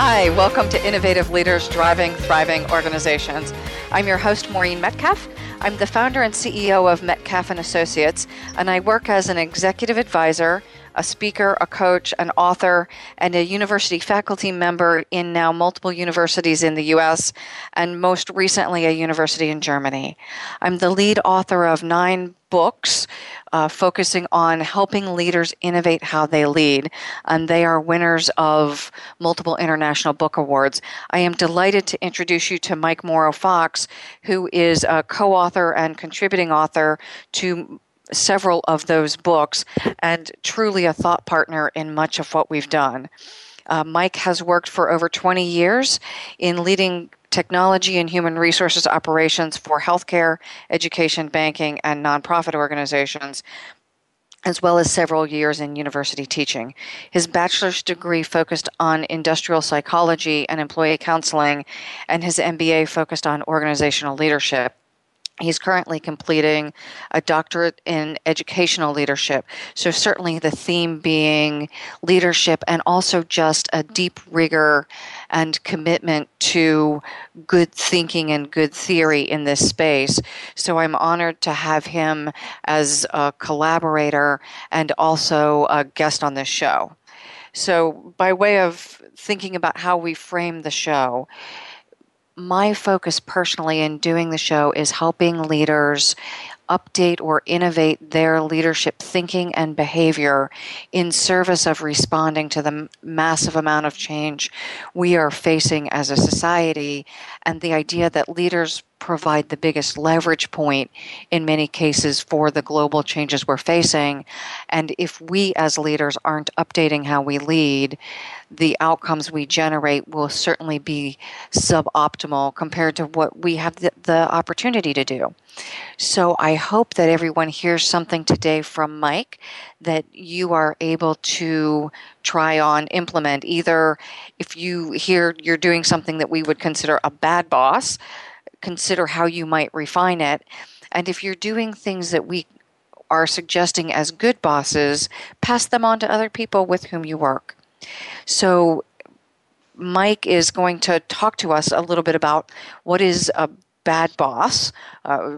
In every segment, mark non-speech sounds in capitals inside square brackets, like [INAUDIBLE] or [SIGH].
Hi, welcome to Innovative Leaders Driving Thriving Organizations. I'm your host, Maureen Metcalf. I'm the founder and CEO of Metcalf and Associates, and I work as an executive advisor a speaker, a coach, an author, and a university faculty member in now multiple universities in the US and most recently a university in Germany. I'm the lead author of nine books uh, focusing on helping leaders innovate how they lead, and they are winners of multiple international book awards. I am delighted to introduce you to Mike Morrow Fox, who is a co author and contributing author to several of those books and truly a thought partner in much of what we've done. Uh, Mike has worked for over 20 years in leading technology and human resources operations for healthcare, education, banking, and nonprofit organizations, as well as several years in university teaching. His bachelor's degree focused on industrial psychology and employee counseling, and his MBA focused on organizational leadership. He's currently completing a doctorate in educational leadership. So, certainly the theme being leadership and also just a deep rigor and commitment to good thinking and good theory in this space. So, I'm honored to have him as a collaborator and also a guest on this show. So, by way of thinking about how we frame the show, my focus personally in doing the show is helping leaders update or innovate their leadership thinking and behavior in service of responding to the massive amount of change we are facing as a society. And the idea that leaders provide the biggest leverage point in many cases for the global changes we're facing. And if we as leaders aren't updating how we lead, the outcomes we generate will certainly be suboptimal compared to what we have the, the opportunity to do. So I hope that everyone hears something today from Mike that you are able to try on, implement. Either if you hear you're doing something that we would consider a bad boss, consider how you might refine it. And if you're doing things that we are suggesting as good bosses, pass them on to other people with whom you work. So, Mike is going to talk to us a little bit about what is a bad boss, uh,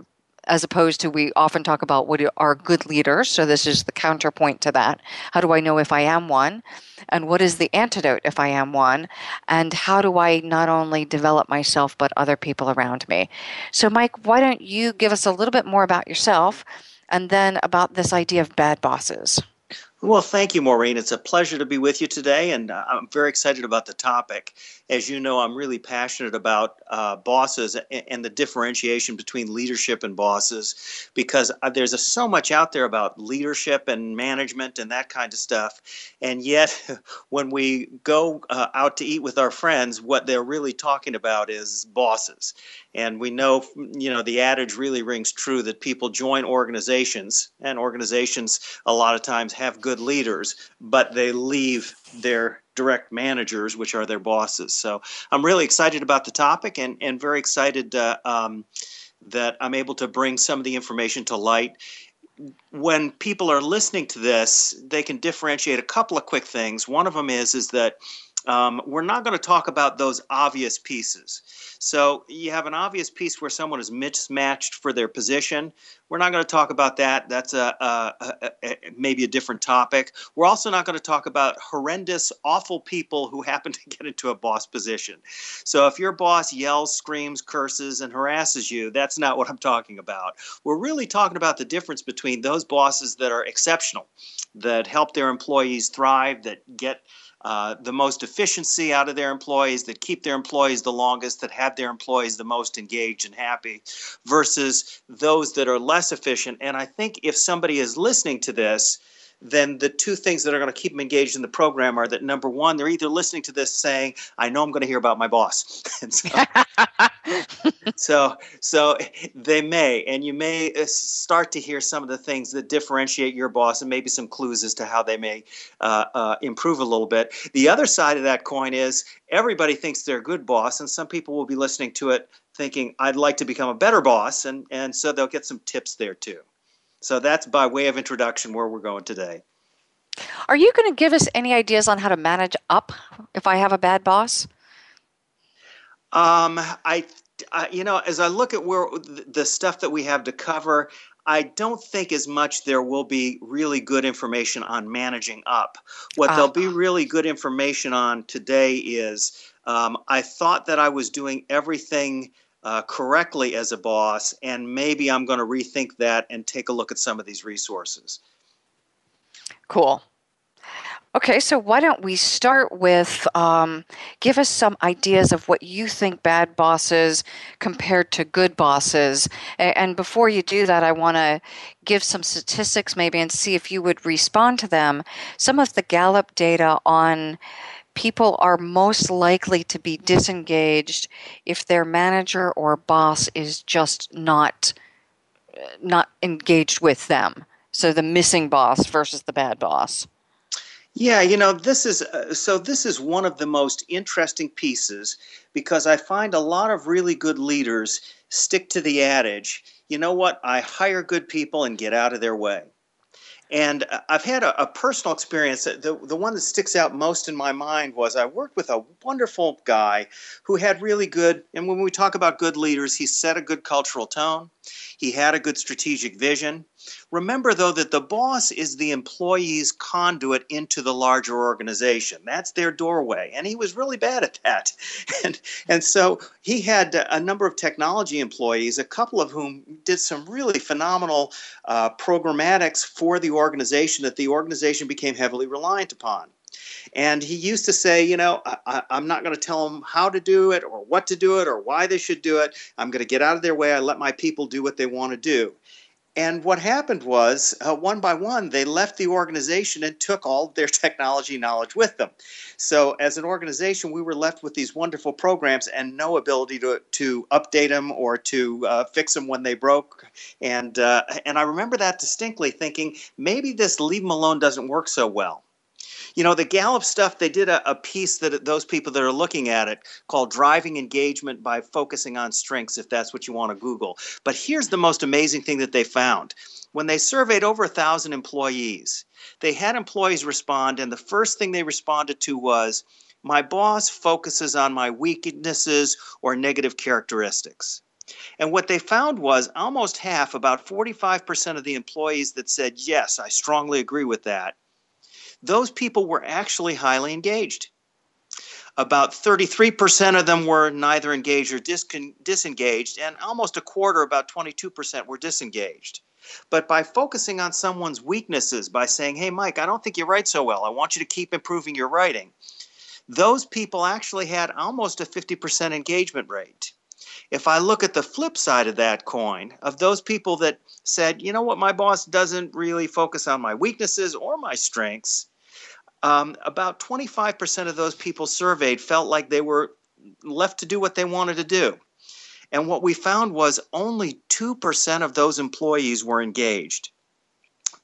as opposed to we often talk about what are good leaders. So this is the counterpoint to that. How do I know if I am one? And what is the antidote if I am one? And how do I not only develop myself but other people around me? So Mike, why don't you give us a little bit more about yourself and then about this idea of bad bosses? Well, thank you, Maureen. It's a pleasure to be with you today, and uh, I'm very excited about the topic. As you know, I'm really passionate about uh, bosses and the differentiation between leadership and bosses because uh, there's a, so much out there about leadership and management and that kind of stuff. And yet, [LAUGHS] when we go uh, out to eat with our friends, what they're really talking about is bosses. And we know, you know, the adage really rings true that people join organizations, and organizations a lot of times have good leaders, but they leave their direct managers, which are their bosses. So I'm really excited about the topic and, and very excited uh, um, that I'm able to bring some of the information to light when people are listening to this, they can differentiate a couple of quick things. One of them is is that um, we're not going to talk about those obvious pieces. So you have an obvious piece where someone is mismatched for their position. We're not going to talk about that. That's a, a, a, maybe a different topic. We're also not going to talk about horrendous, awful people who happen [LAUGHS] to get into a boss position. So if your boss yells, screams, curses, and harasses you, that's not what I'm talking about. We're really talking about the difference between those bosses that are exceptional, that help their employees thrive, that get uh, the most efficiency out of their employees, that keep their employees the longest, that have their employees the most engaged and happy, versus those that are less efficient. And I think if somebody is listening to this, then the two things that are going to keep them engaged in the program are that number one, they're either listening to this saying, I know I'm going to hear about my boss. [LAUGHS] so, [LAUGHS] so, so they may, and you may uh, start to hear some of the things that differentiate your boss and maybe some clues as to how they may uh, uh, improve a little bit. The other side of that coin is everybody thinks they're a good boss, and some people will be listening to it thinking, I'd like to become a better boss. And, and so they'll get some tips there too. So that's by way of introduction where we're going today. Are you going to give us any ideas on how to manage up if I have a bad boss? Um, I, I, you know, as I look at where the stuff that we have to cover, I don't think as much there will be really good information on managing up. What uh, there'll be really good information on today is um, I thought that I was doing everything uh, correctly as a boss, and maybe I'm going to rethink that and take a look at some of these resources. Cool. Okay, so why don't we start with um, give us some ideas of what you think bad bosses compared to good bosses. And before you do that, I want to give some statistics maybe and see if you would respond to them. Some of the Gallup data on people are most likely to be disengaged if their manager or boss is just not not engaged with them. So the missing boss versus the bad boss. Yeah, you know, this is uh, so this is one of the most interesting pieces because I find a lot of really good leaders stick to the adage, you know what, I hire good people and get out of their way. And uh, I've had a, a, personal experience. The, the one that sticks out most in my mind was I worked with a wonderful guy who had really good, and when we talk about good leaders, he set a good cultural tone. He had a good strategic vision. Remember, though, that the boss is the employee's conduit into the larger organization. That's their doorway. And he was really bad at that. [LAUGHS] And, and so he had a number of technology employees, a couple of whom did some really phenomenal uh, programmatics for the organization that the organization became heavily reliant upon. And he used to say, you know, I, am not going to tell them how to do it or what to do it or why they should do it. I'm going to get out of their way. I let my people do what they want to do. And what happened was, uh, one by one, they left the organization and took all their [LAUGHS] technology knowledge with them. So, as an organization, we were left with these wonderful programs and no ability to, to update them or to uh, fix them when they broke. And, uh, and I remember that distinctly thinking, maybe this leave them alone doesn't work so well you know the gallup stuff they did a, a, piece that those people that are looking at it called driving engagement by focusing on strengths if that's what you want to google. But here's the most amazing thing that they found. When they surveyed over a thousand employees they had employees respond and the first thing they responded to was my boss focuses on my weaknesses or negative characteristics. And what they found was almost half, about 45% of the employees that said, Yes, I strongly agree with that, those people were actually highly engaged. About 33% of them were neither engaged or disengaged, and almost a quarter, about 22%, were disengaged. But by focusing on someone's weaknesses, by saying, hey, Mike, I don't think you write so well, I want you to keep improving your writing, those people actually had almost a 50% engagement rate. If I look at the flip side of that coin, of those people that said, you know what, my boss doesn't really focus on my weaknesses or my strengths, um, about 25% of those people surveyed felt like they were left to do what they wanted to do. And what we found was only 2% of those employees were engaged.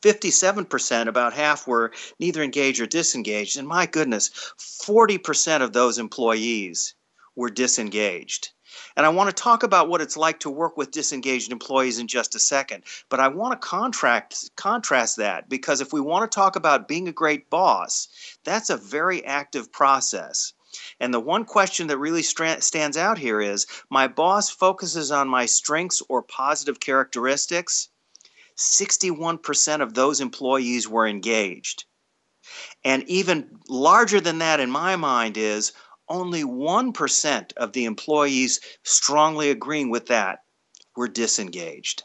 57%, about half, were neither engaged or disengaged. And my goodness, 40% of those employees were disengaged. And I want to talk about what it's like to work with disengaged employees in just a second. But I want to contract, contrast that because if we want to talk about being a great boss, that's a very active process. And the one question that really stra- stands out here is my boss focuses on my strengths or positive characteristics. 61% of those employees were engaged. And even larger than that in my mind is only 1% of the employees strongly agreeing with that were disengaged.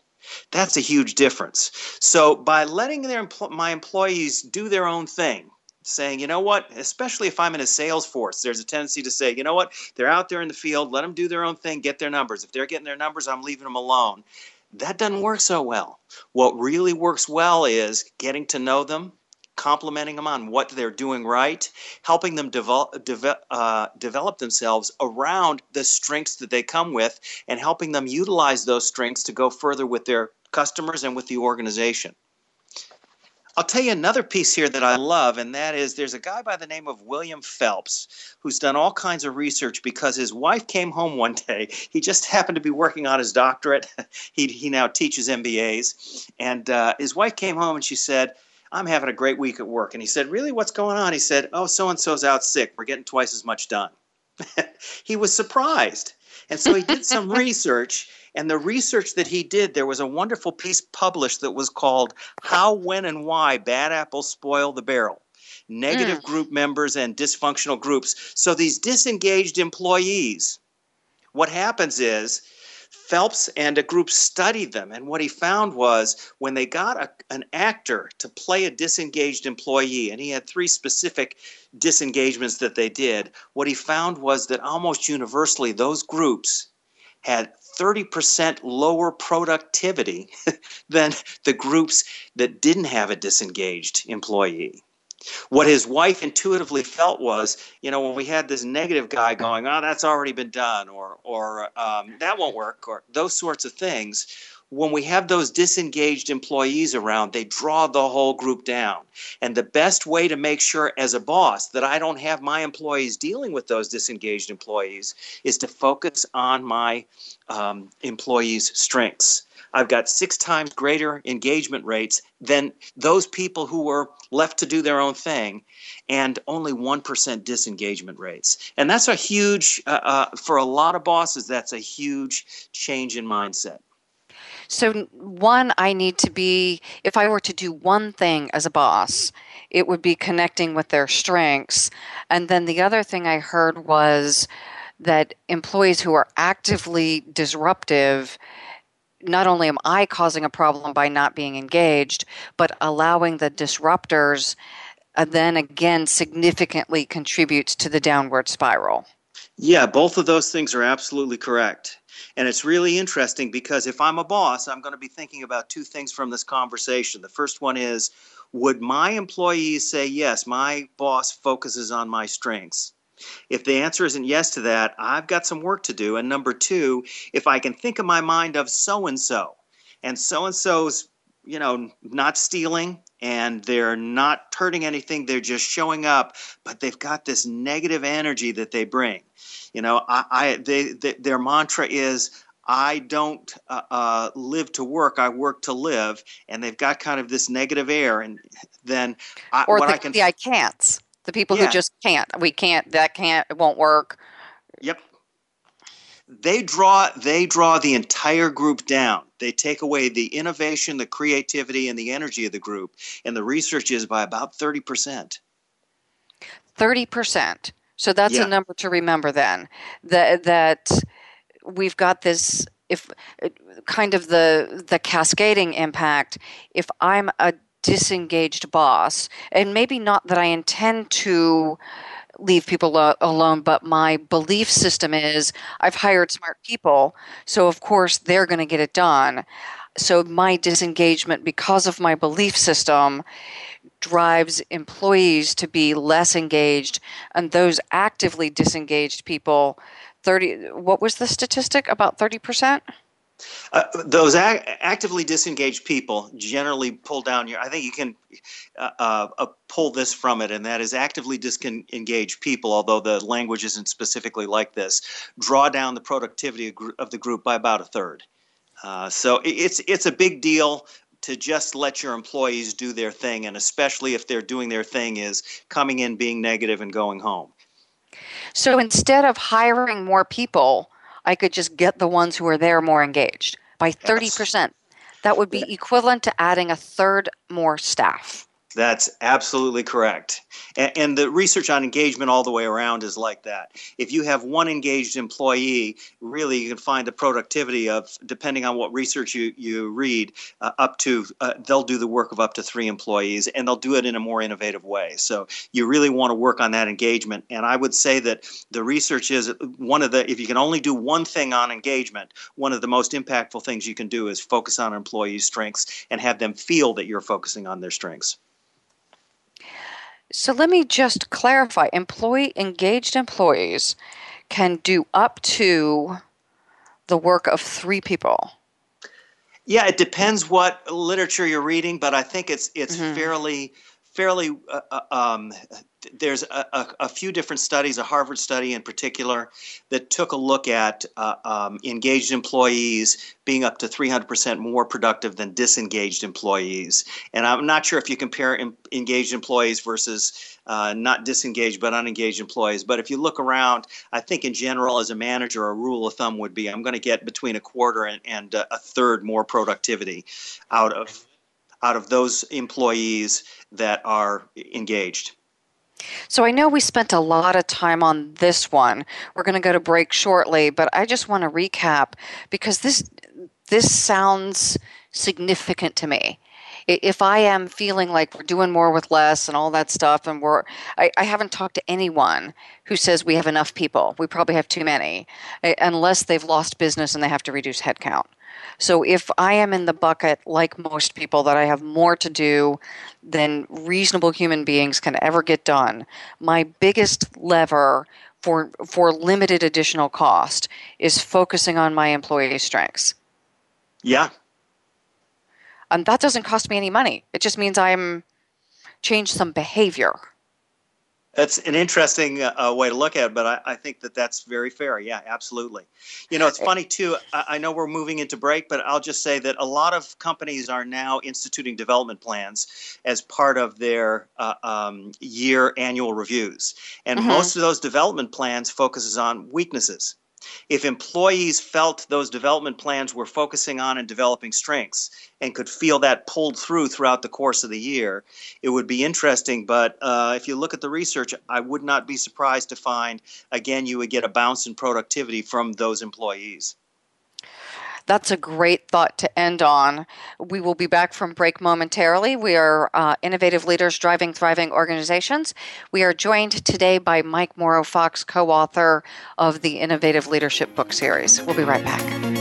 That's a huge difference. So by letting their my employees do their own thing, saying, you know what, especially if I'm in a sales force, there's a tendency to say, you know what, they're out there in the field, let them do their own thing, get their numbers. If they're getting their numbers, I'm leaving them alone. That doesn't work so well. What really works well is getting to know them, complimenting them on what they're doing right, helping them develop, uh, develop themselves around the strengths that they come with, and helping them utilize those strengths to go further with their customers and with the organization. I'll tell you another piece here that I love, and that is there's a guy by the name of William Felps who's done all kinds of research because his wife came home one day. He just happened to be working on his doctorate. [LAUGHS] he, he now teaches MBAs. And uh, his wife came home and she said, I'm having a great week at work. And he said, Really, what's going on? He said, Oh, so and so's out sick. We're getting twice as much done. [LAUGHS] he was surprised. And so he did some [LAUGHS] research. And the research that he did, there was a wonderful piece published that was called How, When, and Why Bad Apples Spoil the Barrel Negative mm. Group Members and Dysfunctional Groups. So these disengaged employees, what happens is Felps and a group studied them, and what he found was when they got a, an actor to play a disengaged employee, and he had three specific disengagements that they did, what he found was that almost universally those groups had 30% lower productivity [LAUGHS] than the groups that didn't have a disengaged employee. What his wife intuitively felt was, you know, when we had this negative guy going, "Oh, that's already been done," or "or um, that won't work," or those sorts of things. When we have those disengaged employees around, they draw the whole group down. And the best way to make sure, as a boss, that I don't have my employees dealing with those disengaged employees is to focus on my um, employees' strengths. I've got six times greater engagement rates than those people who were left to do their own thing, and only 1% disengagement rates. And that's a huge, uh, uh, for a lot of bosses, that's a huge change in mindset. So, one, I need to be, if I were to do one thing as a boss, it would be connecting with their strengths. And then the other thing I heard was that employees who are actively disruptive not only am I causing a problem by not being engaged, but allowing the disruptors uh, then again significantly contributes to the downward spiral. Yeah, both of those things are absolutely correct. And it's really interesting because if I'm a boss, I'm going to be thinking about two things from this conversation. The first one is would my employees say, yes, my boss focuses on my strengths? If the answer isn't yes to that, I've got some work to do. And number two, if I can think in my mind of so and so, and so and so's, you know, not stealing and they're not hurting anything, they're just showing up, but they've got this negative energy that they bring. You know, I, I they, they their mantra is I don't uh, uh, live to work; I work to live, and they've got kind of this negative air. And then, I, or what the, I can the I can't. The people yeah. who just can't. We can't. That can't. It won't work. Yep. They draw. They draw the entire group down. They take away the innovation, the creativity, and the energy of the group. And the research is by about thirty percent. Thirty percent. So that's yeah. a number to remember. Then that that we've got this. If kind of the the cascading impact. If I'm a disengaged boss. And maybe not that i intend to leave people lo- alone but my belief system is i've hired smart people so of course they're going to get it done. So my disengagement because of my belief system drives employees to be less engaged and those actively disengaged people 30 what was the statistic about 30% Uh, those ac- actively disengaged people generally pull down your. I think you can uh, uh, uh pull this from it, and that is actively disengaged people, although the language isn't specifically like this, draw down the productivity of the group by about a third. Uh, so it's it's a big deal to just let your employees do their thing, and especially if they're doing their thing is coming in, being negative, and going home. So instead of hiring more people, I could just get the ones who are there more engaged by 30%. Yes. That would be equivalent to adding a third more staff. That's absolutely correct. And, and, the research on engagement all the way around is like that. If you have one engaged employee, really you can find the productivity of, depending on what research you, you read, uh, up to, uh, they'll do the work of up to three employees and they'll do it in a more innovative way. So you really want to work on that engagement. And I would say that the research is one of the, if you can only do one thing on engagement, one of the most impactful things you can do is focus on employees' strengths and have them feel that you're focusing on their strengths. So let me just clarify employee engaged employees can do up to the work of three people. Yeah, it depends what literature you're reading, but I think it's it's mm-hmm. fairly fairly uh, uh um, there's a, a, a, few different studies, a Harvard study in particular, that took a look at uh, um, engaged employees being up to 300% more productive than disengaged employees. And I'm not sure if you compare em- engaged employees versus uh, not disengaged but unengaged employees. But if you look around, I think in general, as a manager, a rule of thumb would be I'm going to get between a quarter and, and a third more productivity out of out of those employees that are engaged. So I know we spent a lot of time on this one. We're going to go to break shortly, but I just want to recap because this this sounds significant to me. If I am feeling like we're doing more with less and all that stuff, and we're, I, I haven't talked to anyone who says we have enough people. We probably have too many, uh, unless they've lost business and they have to reduce headcount. So if I am in the bucket, like most people, that I have more to do than reasonable human beings can ever get done, my biggest lever for for limited additional cost is focusing on my employee strengths. Yeah. And that doesn't cost me any money. It just means I'm change some behavior. That's an interesting uh, uh, way to look at it, but I, I, think that that's very fair. Yeah, absolutely. You know, it's funny too. I, I, know we're moving into break, but I'll just say that a lot of companies are now instituting development plans as part of their uh, um, year annual reviews, and mm-hmm. most of those development plans focuses on weaknesses. If employees felt those development plans were focusing on and developing strengths and could feel that pulled through throughout the course of the year, it would be interesting. But uh, if you look at the research, I would not be surprised to find, again, you would get a bounce in productivity from those employees. That's a great thought to end on. We will be back from break momentarily. We are uh, Innovative Leaders Driving Thriving Organizations. We are joined today by Mike Morrow Fox, co author of the Innovative Leadership book series. We'll be right back.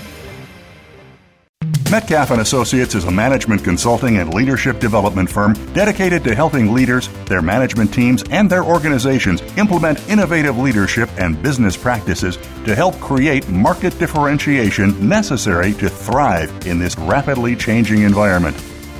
Metcalf and Associates is a management consulting and leadership development firm dedicated to helping leaders, their management teams, and their organizations implement innovative leadership and business practices to help create market differentiation necessary to thrive in this rapidly changing environment.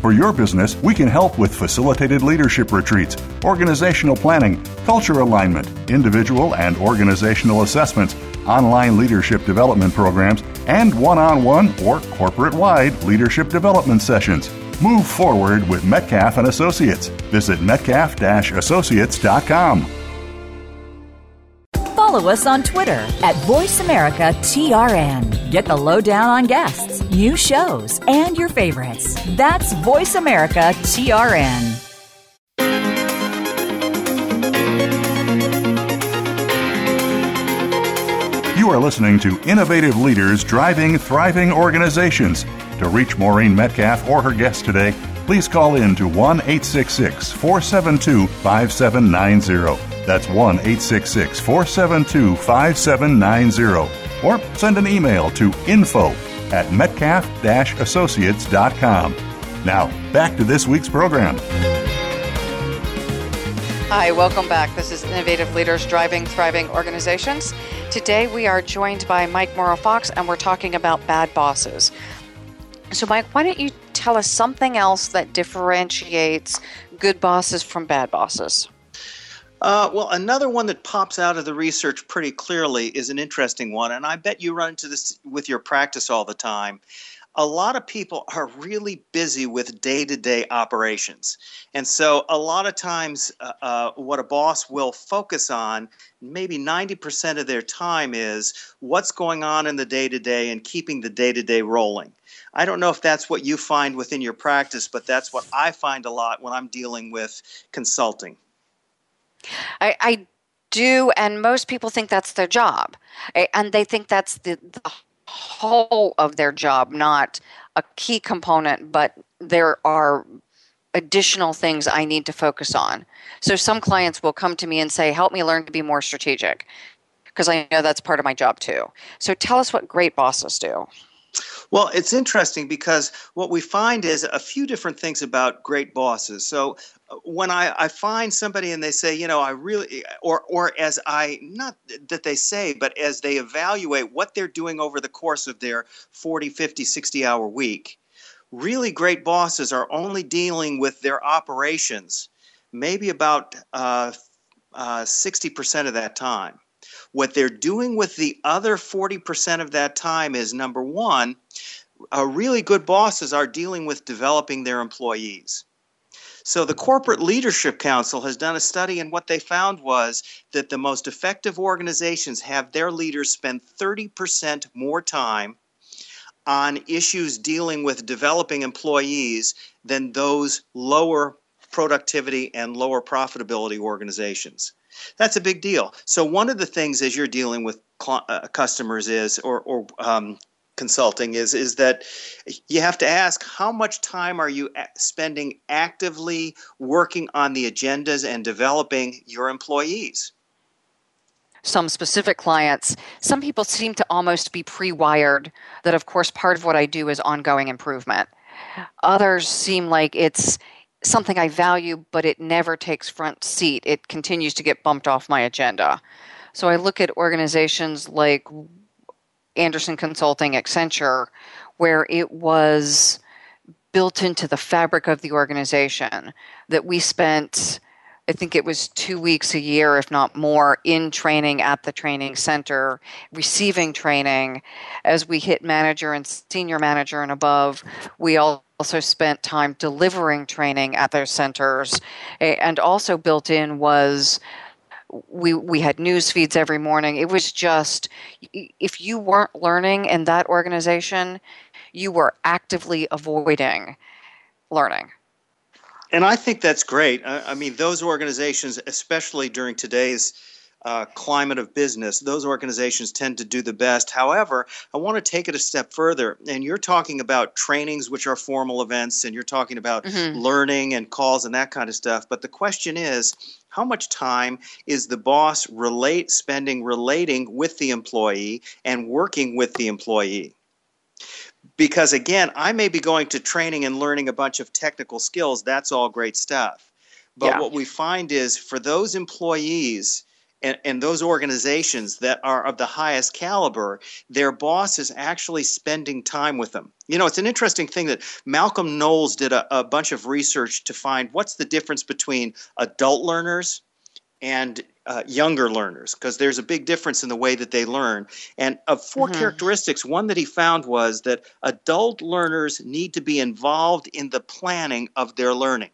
For your business, we can help with facilitated leadership retreats, organizational planning, culture alignment, individual and organizational assessments, online leadership development programs, and one on one or corporate wide leadership development sessions. Move forward with Metcalf and Associates. Visit metcalf-associates.com. Follow us on Twitter at VoiceAmericaTRN. Get the lowdown on guests, new shows, and your favorites. That's Voice America TRN. You are listening to Innovative Leaders Driving Thriving Organizations. To reach Maureen Metcalf or her guest today, please call in to 1 866 472 5790. That's 1 866 472 5790. Or send an email to info at metcalf associates.com. Now, back to this week's program. Hi, welcome back. This is Innovative Leaders Driving Thriving Organizations. Today we are joined by Mike Morrow Fox and we're talking about bad bosses. So, Mike, why don't you tell us something else that differentiates good bosses from bad bosses? Uh, well, another one that pops out of the research pretty clearly is an interesting one, and I bet you run into this with your practice all the time a lot of people are really busy with day to day operations. And so, a lot of times, uh, uh, what a boss will focus on, maybe 90% of their time, is what's going on in the day to day and keeping the day to day rolling. I don't know if that's what you find within your practice, but that's what I find a lot when I'm dealing with consulting. I, I do, and most people think that's their job. And they think that's the, the whole of their job, not a key component, but there are additional things I need to focus on. So some clients will come to me and say, Help me learn to be more strategic, because I know that's part of my job too. So tell us what great bosses do. Well, it's interesting because what we find is a few different things about great bosses. So uh, when I, I find somebody and they say, you know, I really, or or as I not that they say, but as they evaluate what they're doing over the course of their 40, 50, 60 hour week, really great bosses are only dealing with their operations maybe about uh, uh, 60% of that time. What they're doing with the other 40% of that time is number one, uh, really good bosses are dealing with developing their employees. So, the Corporate Leadership Council has done a study, and what they found was that the most effective organizations have their leaders spend 30% more time on issues dealing with developing employees than those lower productivity and lower profitability organizations. That's a big deal. So one of the things as you're dealing with cl- uh, customers is, or, or um, consulting is, is that you have to ask how much time are you spending actively working on the agendas and developing your employees? some specific clients, some people seem to almost be pre wired that, of course, part of what I do is ongoing improvement. Others seem like it's something I value, but it never takes front seat. It continues to get bumped off my agenda. So I look at organizations like Andersen Consulting, Accenture, where it was built into the fabric of the organization that we spent I think it was two weeks a year, if not more, in training at the training center, receiving training. As we hit manager and senior manager and above, we also spent time delivering training at their centers. And also built in was we we had news feeds every morning. It was just if you weren't learning in that organization, you were actively avoiding learning. And I think that's great. I, I mean, those organizations, especially during today's uh, climate of business, those organizations tend to do the best. However, I want to take it a step further. And you're talking about trainings, which are formal events, and you're talking about mm-hmm. learning and calls and that kind of stuff. But the question is, how much time is the boss relate spending relating with the employee and working with the employee? Because again i may be going to training and learning a bunch of technical skills that's all great stuff but yeah. what we find is for those employees and, and, those organizations that are of the highest caliber, their boss is actually spending time with them. You know, it's an interesting thing that Malcolm Knowles did a, a bunch of research to find what's the difference between adult learners and uh, younger learners because there's a big difference in the way that they learn. And of 4 mm-hmm. characteristics, one that he found was that adult learners need to be involved in the planning of their learning.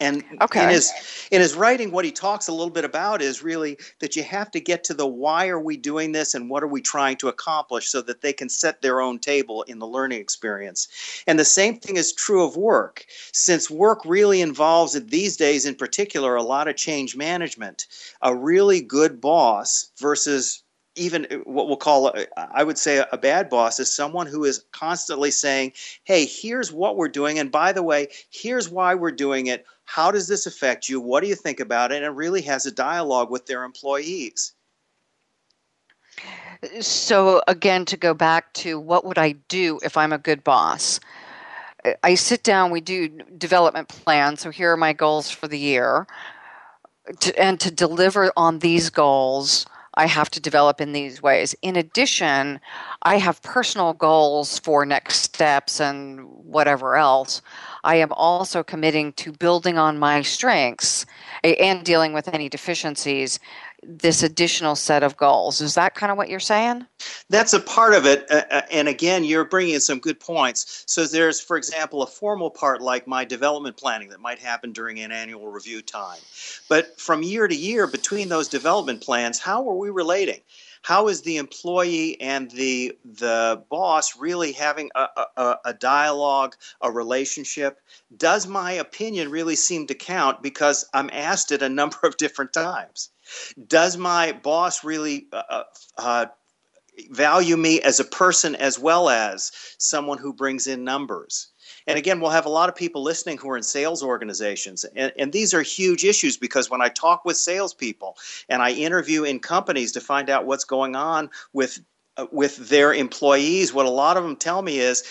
And okay. in his in his writing, what he talks a little bit about is really that you have to get to the why are we doing this and what are we trying to accomplish so that they can set their own table in the learning experience. And the same thing is true of work. Since work really involves these days in particular a lot of change management, a really good boss versus even what we'll call, I would say, a bad boss is someone who is constantly saying, hey, here's what we're doing. And by the way, here's why we're doing it. How does this affect you? What do you think about it? And really has a dialogue with their employees. So, again, to go back to what would I do if I'm a good boss? I sit down, we do development plans. So, here are my goals for the year. To, and to deliver on these goals, I have to develop in these ways. In addition, I have personal goals for next steps and whatever else. I am also committing to building on my strengths and dealing with any deficiencies this additional set of goals. Is that kind of what you're saying? That's a part of it. Uh, uh, and again, you're bringing in some good points. So there's, for example, a formal part like my development planning that might happen during an annual review time. But from year to year, between those development plans, how are we relating? How is the employee and the the boss really having a, a, a, dialogue, a relationship? Does my opinion really seem to count because I'm asked it a number of different times? Does my boss really uh, uh, uh, value me as a person as well as someone who brings in numbers? And again, we'll have a lot of people listening who are in sales organizations. And, and, these are huge issues because when I talk with salespeople and I interview in companies to find out what's going on with uh, with their employees, what a lot of them tell me is,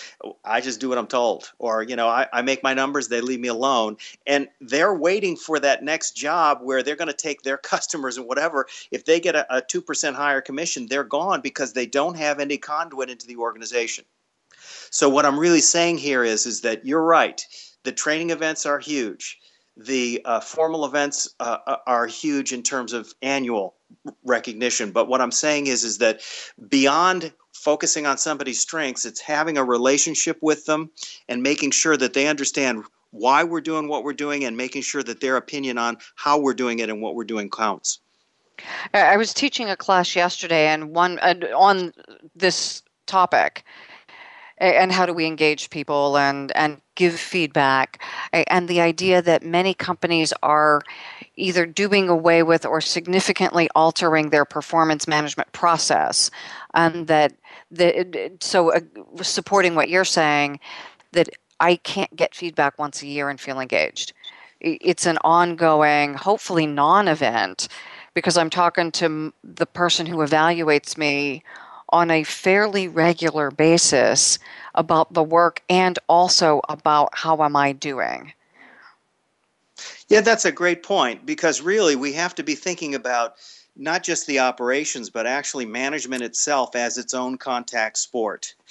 I just do what I'm told, or you know, I, I make my numbers, they leave me alone, and they're waiting for that next job where they're going to take their [LAUGHS] customers and whatever. If they get a two percent higher commission, they're gone because they don't have any conduit into the organization. So what I'm really saying here is, is that you're right. The training events are huge. The uh, formal events uh, uh are huge in terms of annual recognition. But what I'm saying is is that beyond focusing on somebody's strengths, it's having a relationship with them and making sure that they understand why we're doing what we're doing and making sure that their opinion on how we're doing it and what we're doing counts. I was teaching a class yesterday and one uh, on this topic and how do we engage people and and give feedback? And the idea that many companies are either doing away with or significantly altering their performance management process and that the so uh, supporting what you're saying that I can't get feedback once a year and feel engaged. It's an ongoing hopefully non-event because I'm talking to the person who evaluates me on a fairly regular basis about the work and also about how am I doing. Yeah, that's a great point because really we have to be thinking about not just the operations, but actually management itself as its own contact sport. [LAUGHS]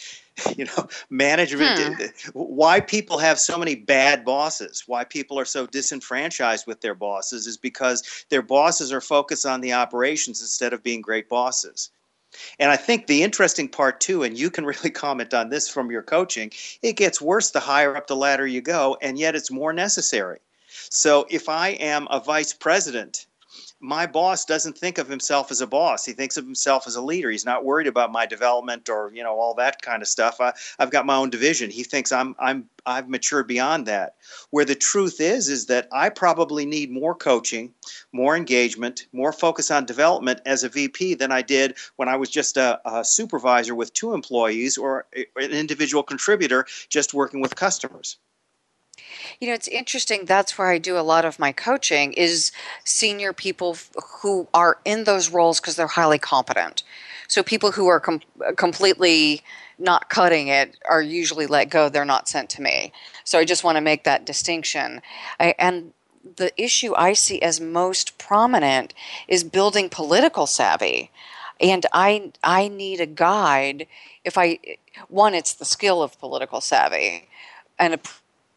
You know, management, hmm. why people have so many bad bosses, why people are so disenfranchised with their bosses is because their bosses are focused on the operations instead of being great bosses. And I think the interesting part too, and you can [LAUGHS] really comment on this from your coaching, it gets worse the higher up the ladder you go, and yet it's more necessary. So if I am a vice president my boss doesn't think of himself as a boss. He thinks of himself as a leader. He's not worried about my development or you know all that kind of stuff. I, I've got my own division. He thinks I'm I'm I've matured beyond that. Where the truth is is that I probably need more coaching, more engagement, more focus on development as a VP than I did when I was just a, a supervisor with two employees or an individual contributor just working with customers. You know, it's interesting. That's where I do a lot of my coaching is senior people who are in those roles because they're highly competent. So people who are com- completely not cutting it are usually let go. They're not sent to me. So I just want to make that distinction. I, and the issue I see as most prominent is building political savvy. And I I need a guide if I one it's the skill of political savvy and a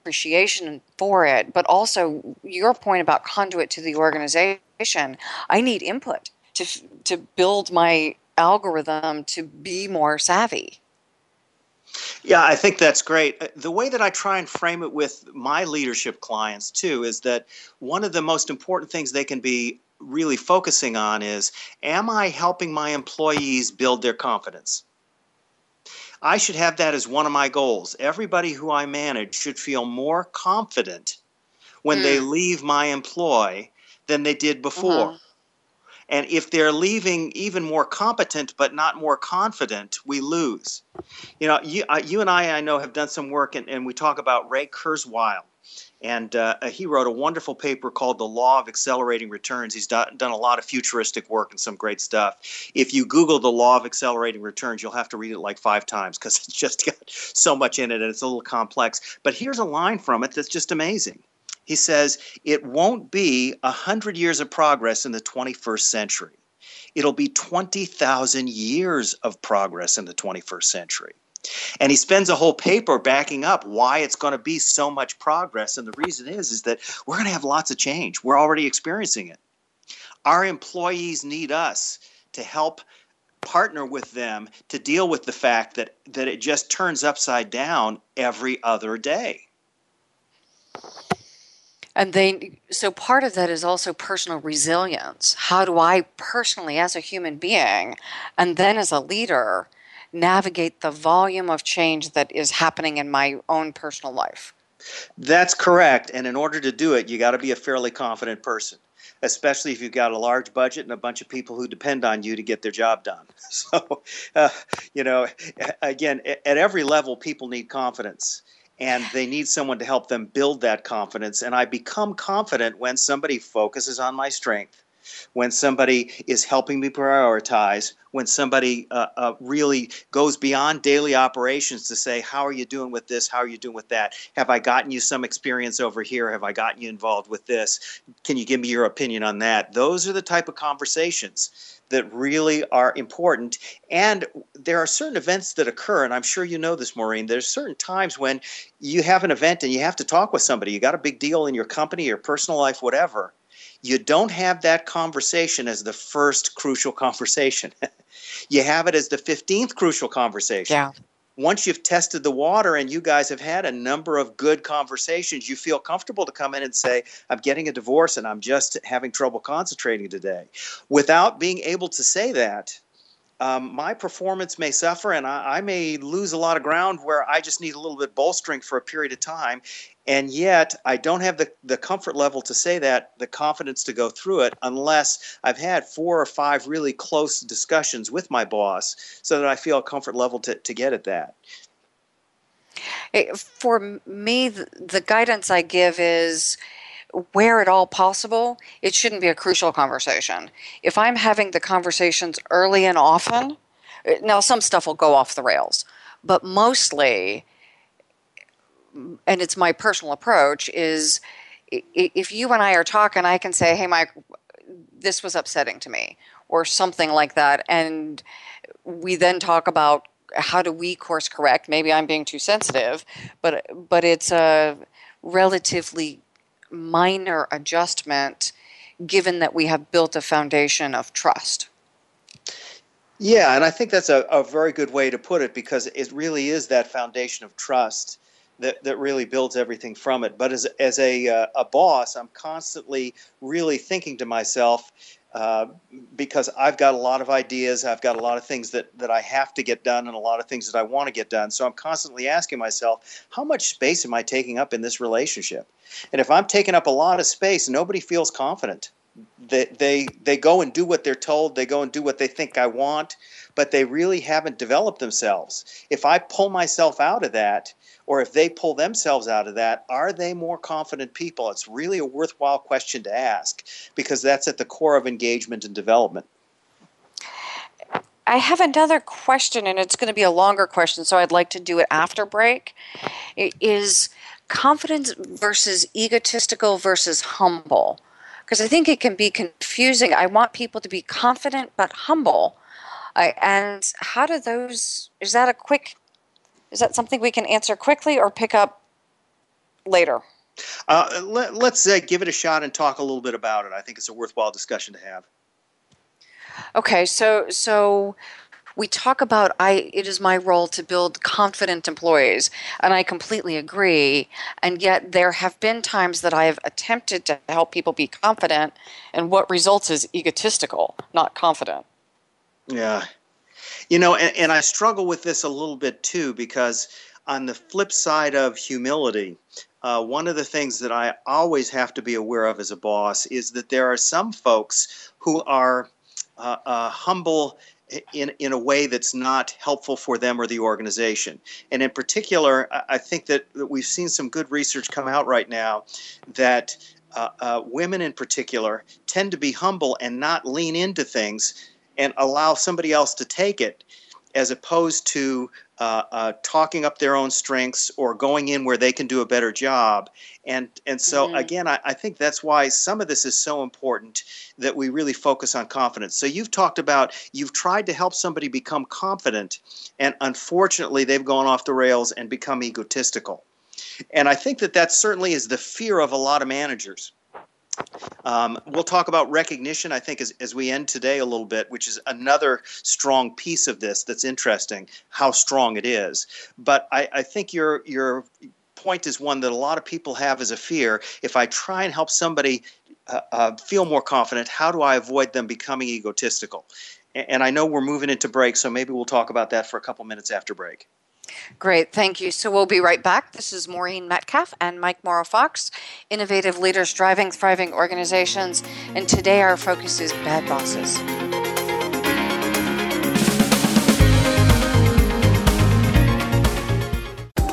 appreciation for it, but also your point about conduit to the organization. I need input to to build my algorithm to be more savvy. Yeah, I think that's great. Uh, the way that I try and frame it with my leadership clients too is that one of the most important things they can be really focusing on is am I helping my employees build their confidence? I should have that as one of my goals. Everybody who I manage should feel more confident when mm. they leave my employ than they did before. Uh-huh. And if they're leaving even more competent but not more confident, we lose. You know, you, uh, you and I, I know, have done some work, and, and we talk about Ray Kurzweil. And uh, he wrote a wonderful paper called The Law of Accelerating Returns. He's done, done a lot of futuristic work and some great stuff. If you Google The Law of Accelerating Returns, you'll have to read it like five times because it's just [LAUGHS] got so much in it and it's a little complex. But here's a line from it that's just amazing. He says, It won't be 100 years of progress in the 21st century. It'll be 20,000 years of progress in the 21st century. And he spends a whole paper backing up why it's going to be so much progress. And the reason is, is that we're going to have lots of change. We're already experiencing it. Our employees need us to help partner with them to deal with the fact that, that it just turns upside down every other day. And they so part of that is also personal resilience. How do I personally as a human being and then as a leader navigate the volume of change that is happening in my own personal life. That's correct. And in order to do it, you got to be a fairly confident person, especially if you've got a large budget and a bunch of people who depend on you to get their job done. [LAUGHS] So, uh, you know, again, at every level, people need confidence and they need someone to help them build that confidence. And I become confident when somebody focuses on my strength when somebody is helping me prioritize, when somebody uh, uh, really goes beyond daily operations to say, How are you doing with this? How are you doing with that? Have I gotten you some experience over here? Have I gotten you involved with this? Can you give me your opinion on that? Those are the type of conversations that really are important. And there are certain events that occur, and I'm sure you know this, Maureen. There's certain times when you have an event and you have to talk with somebody. You got a big deal in your company, your personal life, whatever you don't have that conversation as the first crucial conversation. [LAUGHS] you have it as the 15th crucial conversation. Yeah. Once you've tested the water and you guys have had a number of good conversations, you feel comfortable to come in and say, I'm getting a divorce and I'm just having trouble concentrating today. Without being able to say that, um, my performance may suffer and I, I, may lose a lot of ground where I just need a little bit bolstering for a period of time. And yet, I don't have the, the comfort level to say that, the confidence to go through it, unless I've had four or five really close discussions with my boss so that I feel a comfort level to, to get at that. For me, the guidance I give is where at all possible, it shouldn't be a crucial conversation. If I'm having the conversations early and often, eh, now some stuff will go off the rails, but mostly, and it's my personal approach, is if you and I are talking, I can say, hey, Mike, this was upsetting to me, or something like that. And we then talk about how do we course correct. Maybe I'm being too sensitive, but but it's a relatively minor adjustment given that we have built a foundation of trust. Yeah, and I think that's a, a very good way to put it because it really is that foundation of trust that, that really builds everything from it. But as, as a, uh, a boss, I'm constantly really thinking to myself, uh, because I've got a lot of ideas, I've got a lot of things that, that I have to get done, and a lot of things that I want to get done. So I'm constantly asking myself, how much space am I taking up in this relationship? And if I'm taking up a lot of space, nobody feels confident. They, they, they go and do what they're told, they go and do what they think I want, but they really haven't developed themselves. If I pull myself out of that, or if they pull themselves out of that, are they more confident people? It's really a worthwhile question to ask because that's at the core of engagement and development. I have another question, and it's going to be a longer question, so I'd like to do it after break. It is confidence versus egotistical versus humble? Because I think it can be confusing. I want people to be confident but humble. I, and how do those, is that a quick is that something we can answer quickly or pick up later? Uh, let, us uh, give it a shot and talk a little bit about it. I think it's a worthwhile discussion to have. Okay, so so we talk about I it is my role to build confident employees and I completely agree and yet there have been times that I have attempted to help people be confident and what results is egotistical not confident yeah you know and, and I struggle with this a little bit too because on the flip side of humility uh, one of the things that I always have to be aware of as a boss is that there are some folks who are uh, uh, humble in, in a way that's not helpful for them or the organization. And in particular, I think that, that we've seen some good research come out right now that uh, uh, women in particular tend to be humble and not lean into things and allow somebody else to take it as opposed to uh, uh, talking up their own strengths or going in where they can do a better job. And and so mm-hmm. again, I, I, think that's why some of this is so important that we really focus on confidence. So you've talked about you've tried to help somebody become confident, and unfortunately, they've gone off the rails and become egotistical. And I think that that certainly is the fear of a lot of managers um, we'll talk about recognition, I think, as, as we end today a little bit, which is another strong piece of this that's interesting, how strong it is. But I, I think your, your point is one that a lot of people have as a fear. If I try and help somebody uh, uh, feel more confident, how do I avoid them becoming egotistical? And, and I know we're moving into break, so maybe we'll talk about that for a couple minutes after break. Great, thank you. So we'll be right back. This is Maureen Metcalf and Mike Morrow Fox, innovative leaders driving thriving organizations. And today our focus is bad bosses.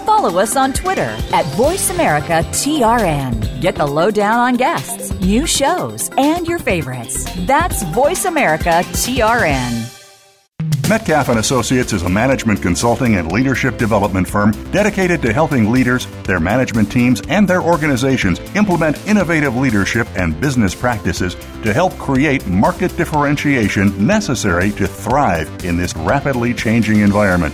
Follow us on Twitter at VoiceAmericaTRN. Get the lowdown on guests, new shows, and your favorites. That's VoiceAmericaTRN. Metcalf and Associates is a management consulting and leadership development firm dedicated to helping leaders, their management teams, and their organizations implement innovative leadership and business practices to help create market differentiation necessary to thrive in this rapidly changing environment.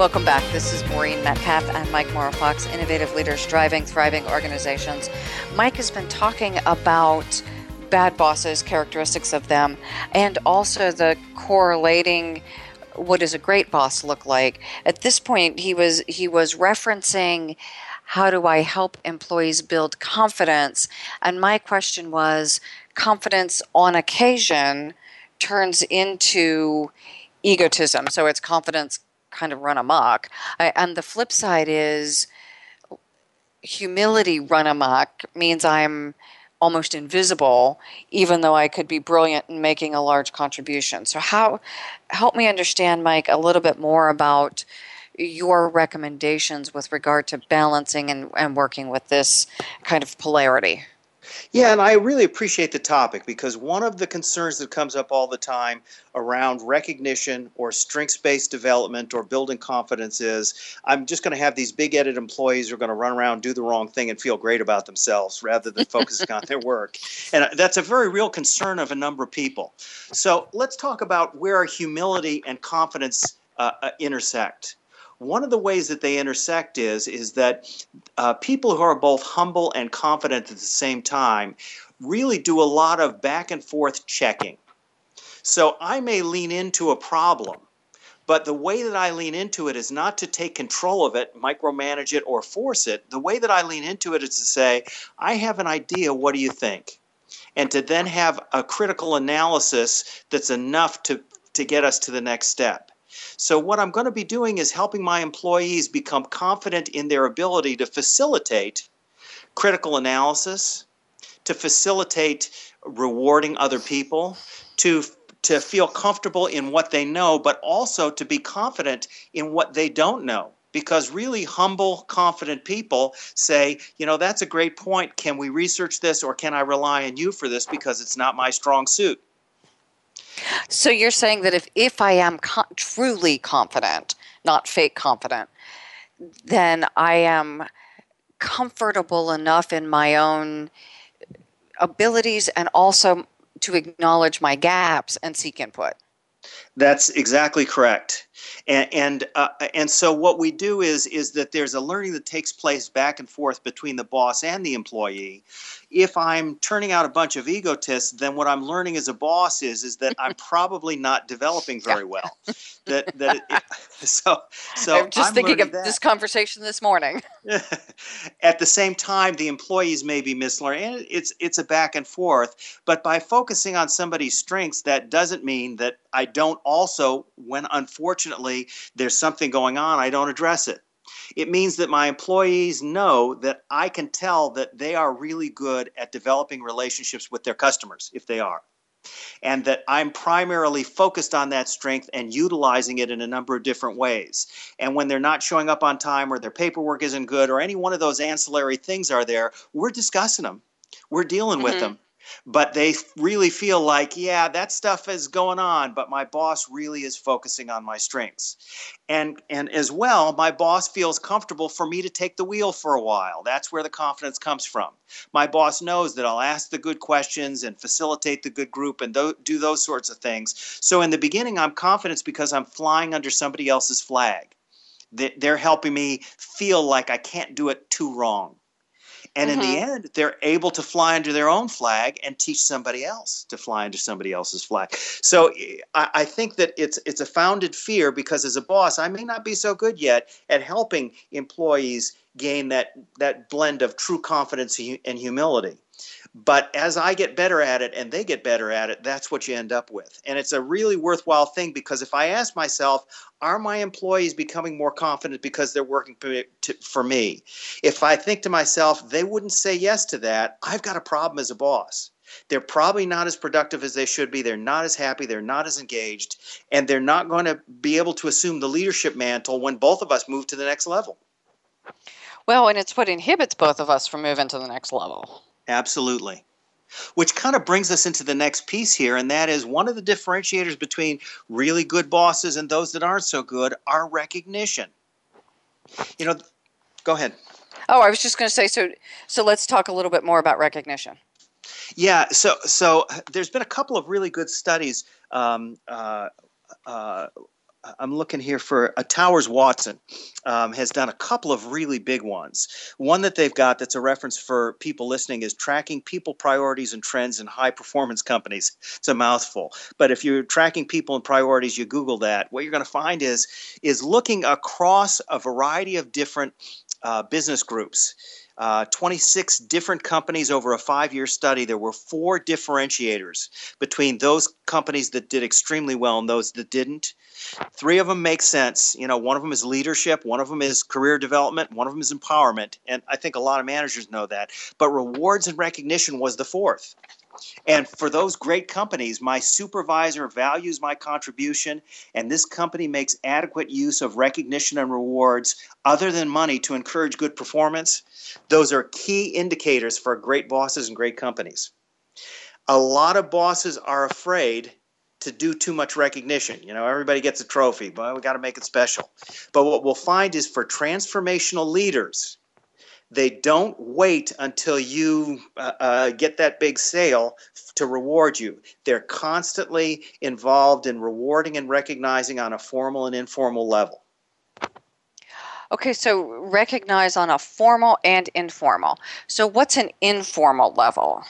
Welcome back. This is Maureen Metcalf and Mike Morrow Fox, Innovative Leaders Driving Thriving Organizations. Mike has been talking about bad bosses, characteristics of them, and also the correlating what does a great boss look like. At this point, he was he was referencing how do I help employees build confidence? And my question was confidence on occasion turns into egotism. So it's confidence kind of run amok. and the flip side is humility run amok means I'm almost invisible, even though I could be brilliant in making a large contribution. So, how help me understand, Mike, a little bit more about your recommendations with regard to balancing and, and working with this kind of polarity. Yeah, and I really appreciate the topic because one of the concerns that comes up all the time around recognition or strengths based development or building confidence is I'm just going to have these big headed employees who are going to run around, do the wrong thing, and feel great about themselves rather than focusing on their work. [LAUGHS] And that's a very real concern of a number of people. So let's talk about where humility and confidence uh, uh, intersect one of the ways that they intersect is is that uh, people who are both humble and confident at the same time really do a lot of back and forth checking. So I may lean into a problem, but the way that I lean into it is not to take control of it, micromanage it, or force it. The way that I lean into it is to say, I have an idea, what do you think? And to then have a critical analysis that's enough to, to get us to the next step. So, what I'm going to be doing is helping my employees become confident in their ability to facilitate critical analysis, to facilitate rewarding other people, to to feel comfortable in what they know, but also to be confident in what they don't know. Because really humble, confident people say, you know, that's a great point. Can we research this or can I rely on you for this because it's not my strong suit? So you're saying that if, if I am co- truly confident, not fake confident, then I am comfortable enough in my own abilities and also to acknowledge my gaps and seek input. That's exactly correct. And and, uh, and so what we do is is that there's a learning that takes place back and forth between the boss and the employee. If I'm turning out a bunch of egotists, then what I'm learning as a boss is is that I'm [LAUGHS] probably not developing very well. that that it, [LAUGHS] so so I'm just I'm thinking of that. this conversation this morning. [LAUGHS] At the same time, the employees may be mislearning, and it's it's a back and forth. But by focusing on somebody's strengths, that doesn't mean that I don't also, when unfortunately there's something going on, I don't address it. It means that my employees know that I can tell that they are really good at developing relationships with their customers, if they are. And that I'm primarily focused on that strength and utilizing it in a number of different ways. And when they're not showing up on time or their paperwork isn't good or any one of those ancillary things are there, we're discussing them. We're dealing mm-hmm. with them but they really feel like, yeah, that stuff is going on, but my boss really is focusing on my strengths. And and as well, my boss feels comfortable for me to take the wheel for a while. That's where the confidence comes from. My boss knows that I'll ask the good questions and facilitate the good group and th- do those sorts of things. So in the beginning, I'm confident because I'm flying under somebody else's flag. They're helping me feel like I can't do it too wrong. And mm-hmm. in the mm-hmm. end, they're able to fly under their own flag and teach somebody else to fly under somebody else's flag. So I, I think that it's it's a founded fear because as a boss, I may not be so good yet at helping employees gain that that blend of true confidence and humility. But as I get better at it and they get better at it, that's what you end up with. And it's a really worthwhile thing because if I ask myself, are my employees becoming more confident because they're working for me? If I think to myself, they wouldn't say yes to that, I've got a problem as a boss. They're probably not as productive as they should be. They're not as happy. They're not as engaged. And they're not going to be able to assume the leadership mantle when both of us move to the next level. Well, and it's what inhibits both of us from moving to the next level. Absolutely. Which kind of brings us into the next piece here, and that is one of the differentiators between really good bosses and those that aren't so good are recognition. You know, go ahead. Oh, I was just going to say so. So let's talk a little bit more about recognition. Yeah. So so there's been a couple of really good studies. Um, uh, uh, I'm looking here for a uh, Towers Watson um, has done a couple of really big ones. One that they've got that's a reference for people listening is tracking people priorities and trends in high performance companies. It's a mouthful, but if you're tracking people and priorities, you Google that. What you're going to find is is looking across a variety of different uh, business groups. Uh, 26 different companies over a five year study. There were four differentiators between those companies that did extremely well and those that didn't. Three of them make sense. You know, one of them is leadership, one of them is career development, one of them is empowerment. And I think a lot of managers know that. But rewards and recognition was the fourth. And for those great companies, my supervisor values my contribution, and this company makes adequate use of recognition and rewards other than money to encourage good performance. Those are key indicators for great bosses and great companies. A lot of bosses are afraid to do too much recognition. You know, everybody gets a trophy, but we got to make it special. But what we'll find is for transformational leaders, they don't wait until you uh, uh, get that big sale to reward you. They're constantly involved in rewarding and recognizing on a formal and informal level. Okay, so recognize on a formal and informal. So, what's an informal level?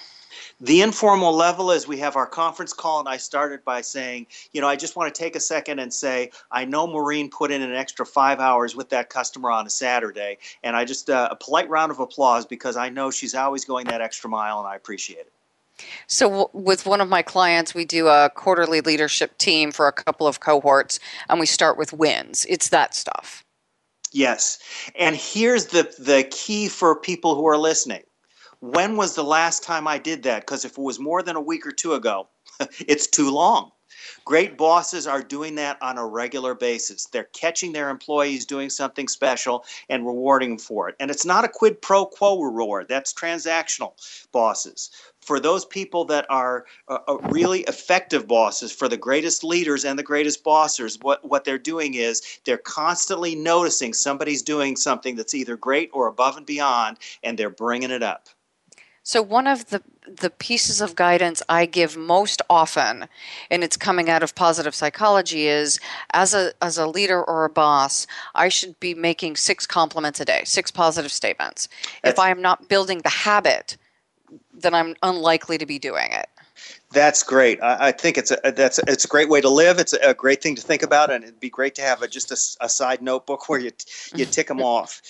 The informal level is we have our conference call, and I started by saying, you know, I just want to take a second and say, I know Maureen put in an extra five hours with that customer on a Saturday, and I just uh, a polite round of applause because I know she's always going that extra mile, and I appreciate it. So, w- with one of my clients, we do a quarterly leadership team for a couple of cohorts, and we start with wins. It's that stuff. Yes. And here's the, the key for people who are listening when was the last time I did that? Because if it was more than a week or two ago, [LAUGHS] it's too long. Great bosses are doing that on a regular basis. They're catching their employees doing something special and rewarding for it. And it's not a quid pro quo reward, that's transactional bosses. For those people that are uh, uh really effective bosses, for the greatest leaders and the greatest bossers, what, what they're doing is they're constantly noticing somebody's doing something that's either great or above and beyond, and they're bringing it up. So one of the the pieces of guidance I give most often, and it's coming out of positive psychology, is as a as a leader or a boss, I should be making six compliments a day, six positive statements. That's, if I am not building the habit, then I'm unlikely to be doing it. That's great. I, I, think it's a that's it's a great way to live. It's a, great thing to think about, and it'd be great to have a, just a, a side notebook where you you tick them [LAUGHS] off.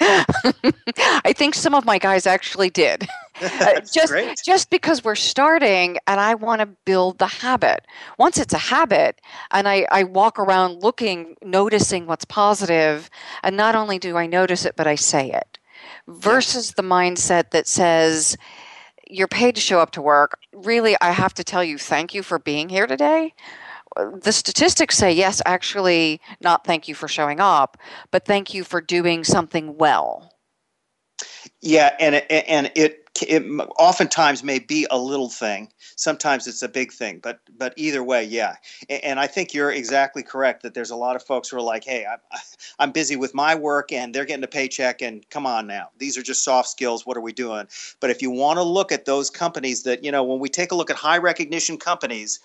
I think some of my guys actually did. [LAUGHS] uh, [LAUGHS] just great. just because we're starting, and I want to build the habit. Once it's a habit, and I I walk around looking, noticing what's positive, and not only do I notice it, but I say it. Versus the mindset that says you're paid to show up to work. Really, I have to tell you, thank you for being here today. The statistics say, yes, actually, not thank you for showing up, but thank you for doing something well. Yeah, and it, and it it oftentimes may be a little thing. Sometimes it's a big thing, but but either way, yeah. And, and I think you're exactly correct that there's a lot of folks who are like, "Hey, I'm [LAUGHS] I'm busy with my work, and they're getting a paycheck, and come on now, these are just soft skills. What are we doing?" But if you want to look at those companies that you know, when we take a look at high recognition companies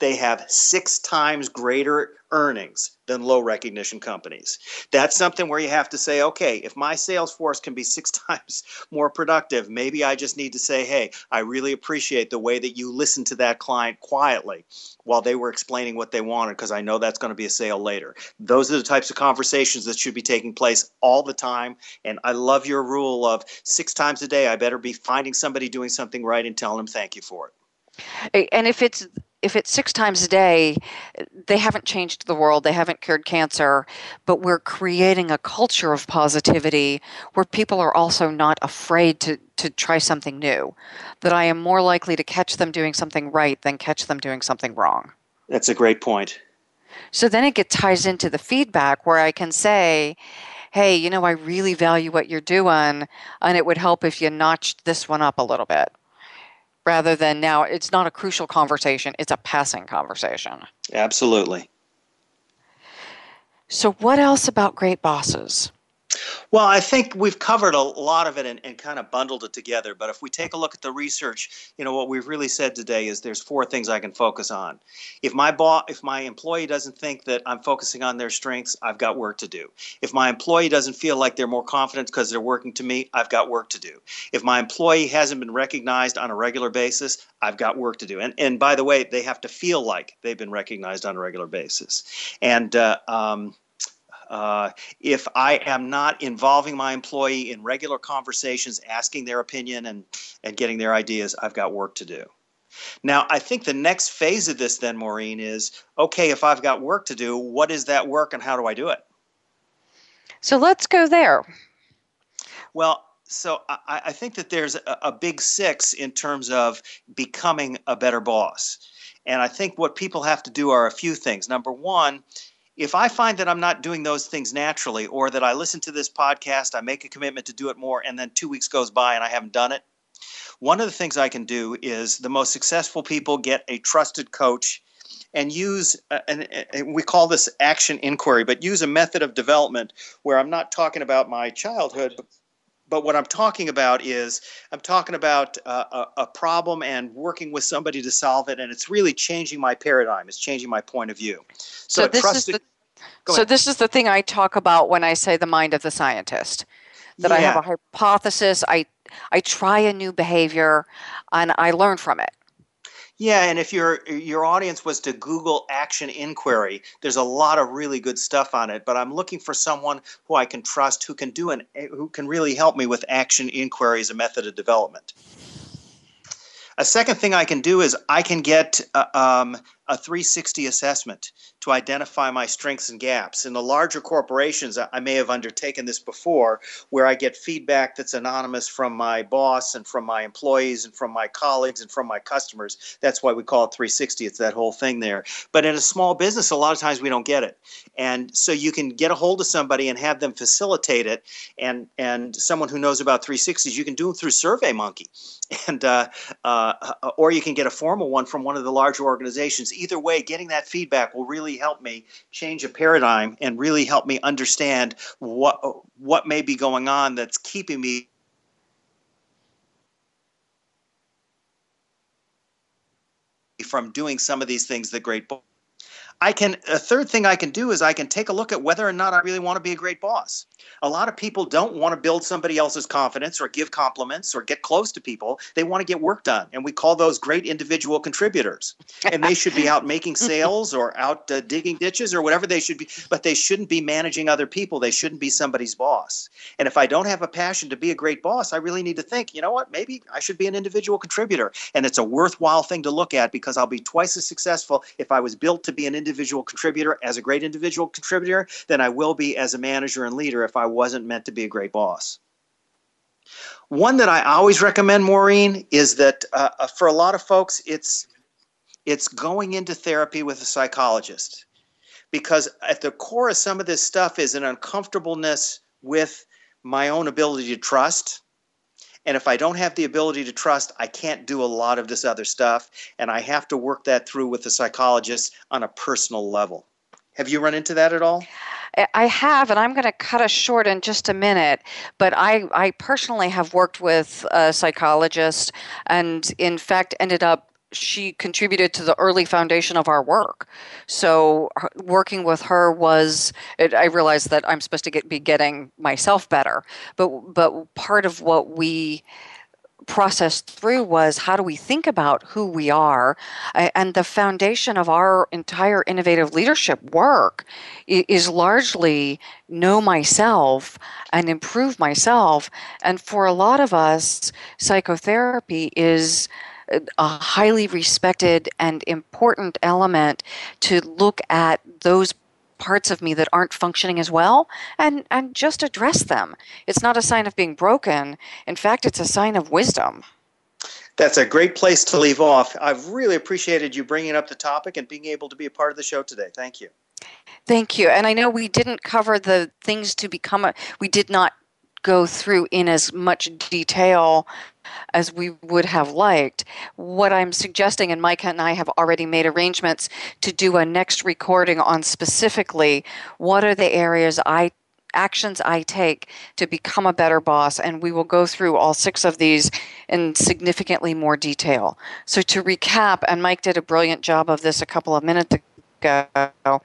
they have six times greater earnings than low recognition companies. That's something where you have to say, okay, if my sales force can be six [LAUGHS] times more productive, maybe I just need to say, hey, I really appreciate the way that you listened to that client quietly while they were explaining what they wanted because I know that's going to be a sale later. Those are the types of conversations that should be taking place all the time. And I love your rule of six times a day, I better be finding somebody doing something right and telling them thank you for it. And if it's if it's six times a day, they haven't changed the world, they haven't cured cancer, but we're creating a culture of positivity where people are also not afraid to, to try something new. That I am more likely to catch them doing something right than catch them doing something wrong. That's a great point. So then it gets ties into the feedback where I can say, hey, you know, I really value what you're doing, and it would help if you notched this one up a little bit rather than now it's not a crucial conversation, it's a passing conversation. Absolutely. So, what else about great bosses? Well, I think we've covered a lot of it and, and, kind of bundled it together. But if we take a look at the research, you know what we've really said today is there's four things I can focus on. If my boss, if my employee doesn't think that I'm focusing on their strengths, I've got work to do. If my employee doesn't feel like they're more confident because they're working to me, I've got work to do. If my employee hasn't been recognized on a regular basis, I've got work to do. And and by the way, they have to feel like they've been recognized on a regular basis. And uh, um, uh, if I am not involving my employee in regular conversations, asking their opinion and, and getting their ideas, I've got work to do. Now, I think the next phase of this, then, Maureen, is okay, if I've got work to do, what is that work and how do I do it? So let's go there. Well, So I, I think that there's a, a big six in terms of becoming a better boss. And I think what people have to do are a few things. Number one, if I find that I'm not doing those things naturally, or that I listen to this podcast, I make a commitment to do it more, and then two weeks goes by and I haven't done it, one of the things I can do is the most successful people get a trusted coach and use, uh, and, and we call this action inquiry, but use a method of development where I'm not talking about my childhood, but what I'm talking about is I'm talking about uh, a, a, problem and working with somebody to solve it, and it's really changing my paradigm. It's changing my point of view. So, so this trusted, is the, so this is the thing I talk about when I say the mind of the scientist. That yeah. I have a hypothesis, I I try a new behavior, and I learn from it. Yeah, and if your your audience was to Google Action Inquiry, there's a lot of really good stuff on it. But I'm looking for someone who I can trust, who can do an who can really help me with Action Inquiry as a method of development. A second thing I can do is I can get uh, um, a 360 assessment to identify my strengths and gaps. In the larger corporations, I may have undertaken this before, where I get feedback that's anonymous from my boss and from my employees and from my colleagues and from my customers. That's why we call it 360. It's that whole thing there. But in a small business, a lot of times we don't get it. And so you can get a hold of somebody and have them facilitate it. And, and someone who knows about 360s, you can do them through SurveyMonkey. [LAUGHS] And, uh, uh, or you can get a formal one from one of the larger organizations either way, getting that feedback will really help me change a paradigm and really help me understand what what may be going on that's keeping me from doing some of these things that great I can a third thing I can do is I can take a look at whether or not I really want to be a great boss. A lot of people don't want to build somebody else's confidence or give compliments or get close to people. They want to get work done, and we call those great individual contributors. And they should be out making [LAUGHS] sales or out uh, digging ditches or whatever they should be, but they shouldn't be managing other people. They shouldn't be somebody's boss. And if I don't have a passion to be a great boss, I really need to think, you know what? Maybe I should be an individual contributor. And it's a worthwhile thing to look at because I'll be twice as successful if I was built to be an individual individual contributor as a great individual contributor than I will be as a manager and leader if I wasn't meant to be a great boss. One that I always recommend, Maureen, is that uh, uh, for a lot of folks, it's it's going into therapy with a psychologist because at the core of some of this stuff is an uncomfortableness with my own ability to trust and if I don't have the ability to trust, I can't do a lot of this other stuff. And I have to work that through with the psychologist on a personal level. Have you run into that at all? I have, and I'm going to cut us short in just a minute. But I, I personally have worked with a psychologist, and in fact, ended up she contributed to the early foundation of our work. So working with her was it, I realized that I'm supposed to get, be getting myself better, but but part of what we processed through was how do we think about who we are? And the foundation of our entire innovative leadership work is largely know myself and improve myself. And for a lot of us psychotherapy is a highly respected and important element to look at those parts of me that aren't functioning as well and, and just address them. It's not a sign of being broken. In fact, it's a sign of wisdom. That's a great place to leave off. I've really appreciated you bringing up the topic and being able to be a part of the show today. Thank you. Thank you. And I know we didn't cover the things to become a, we did not go through in as much detail as we would have liked. What I'm suggesting, and Mike and I have already made arrangements to do a next recording on specifically what are the areas I actions I take to become a better boss, and we will go through all six of these in significantly more detail. So, to recap, and Mike did a brilliant job of this a couple of minutes ago.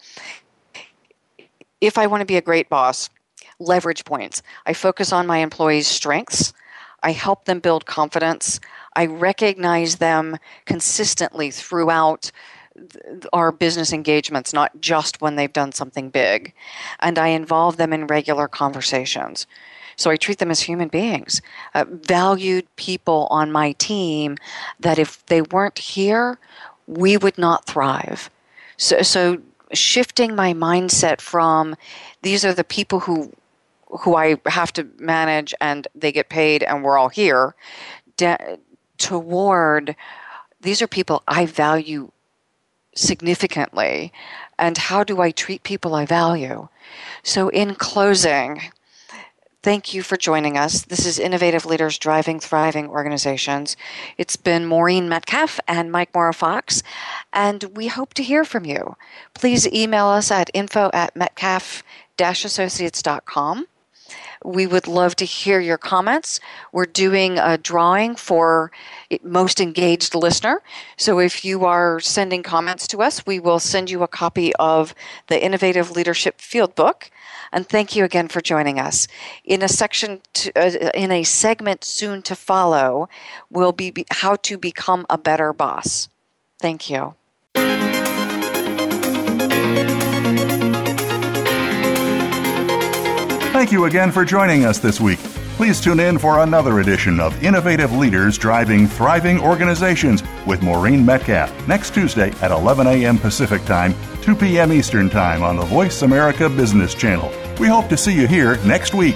If I want to be a great boss, leverage points. I focus on my employees' strengths. I help them build confidence. I recognize them consistently throughout our business engagements, not just when they've done something big. And I involve them in regular conversations. So I treat them as human beings, uh, valued people on my team that if they weren't here, we would not thrive. So, so shifting my mindset from these are the people who who I have to manage and they get paid and we're all here, de- toward these are people I value significantly and how do I treat people I value? So, in closing, thank you for joining us. This is Innovative Leaders Driving Thriving Organizations. It's been Maureen Metcalf and Mike Morrow Fox, and we hope to hear from you. Please email us at info at metcalf associates.com. We would love to hear your comments. We're doing a drawing for most engaged listener. So if you are sending comments to us, we will send you a copy of the Innovative Leadership Field Book. And thank you again for joining us. In a section, to, uh, in a segment soon to follow, will be how to become a better boss. Thank you. Thank you again for joining us this week. Please tune in for another edition of Innovative Leaders Driving Thriving Organizations with Maureen Metcalf next Tuesday at 11 a.m. Pacific Time, 2 p.m. Eastern Time on the Voice America Business Channel. We hope to see you here next week.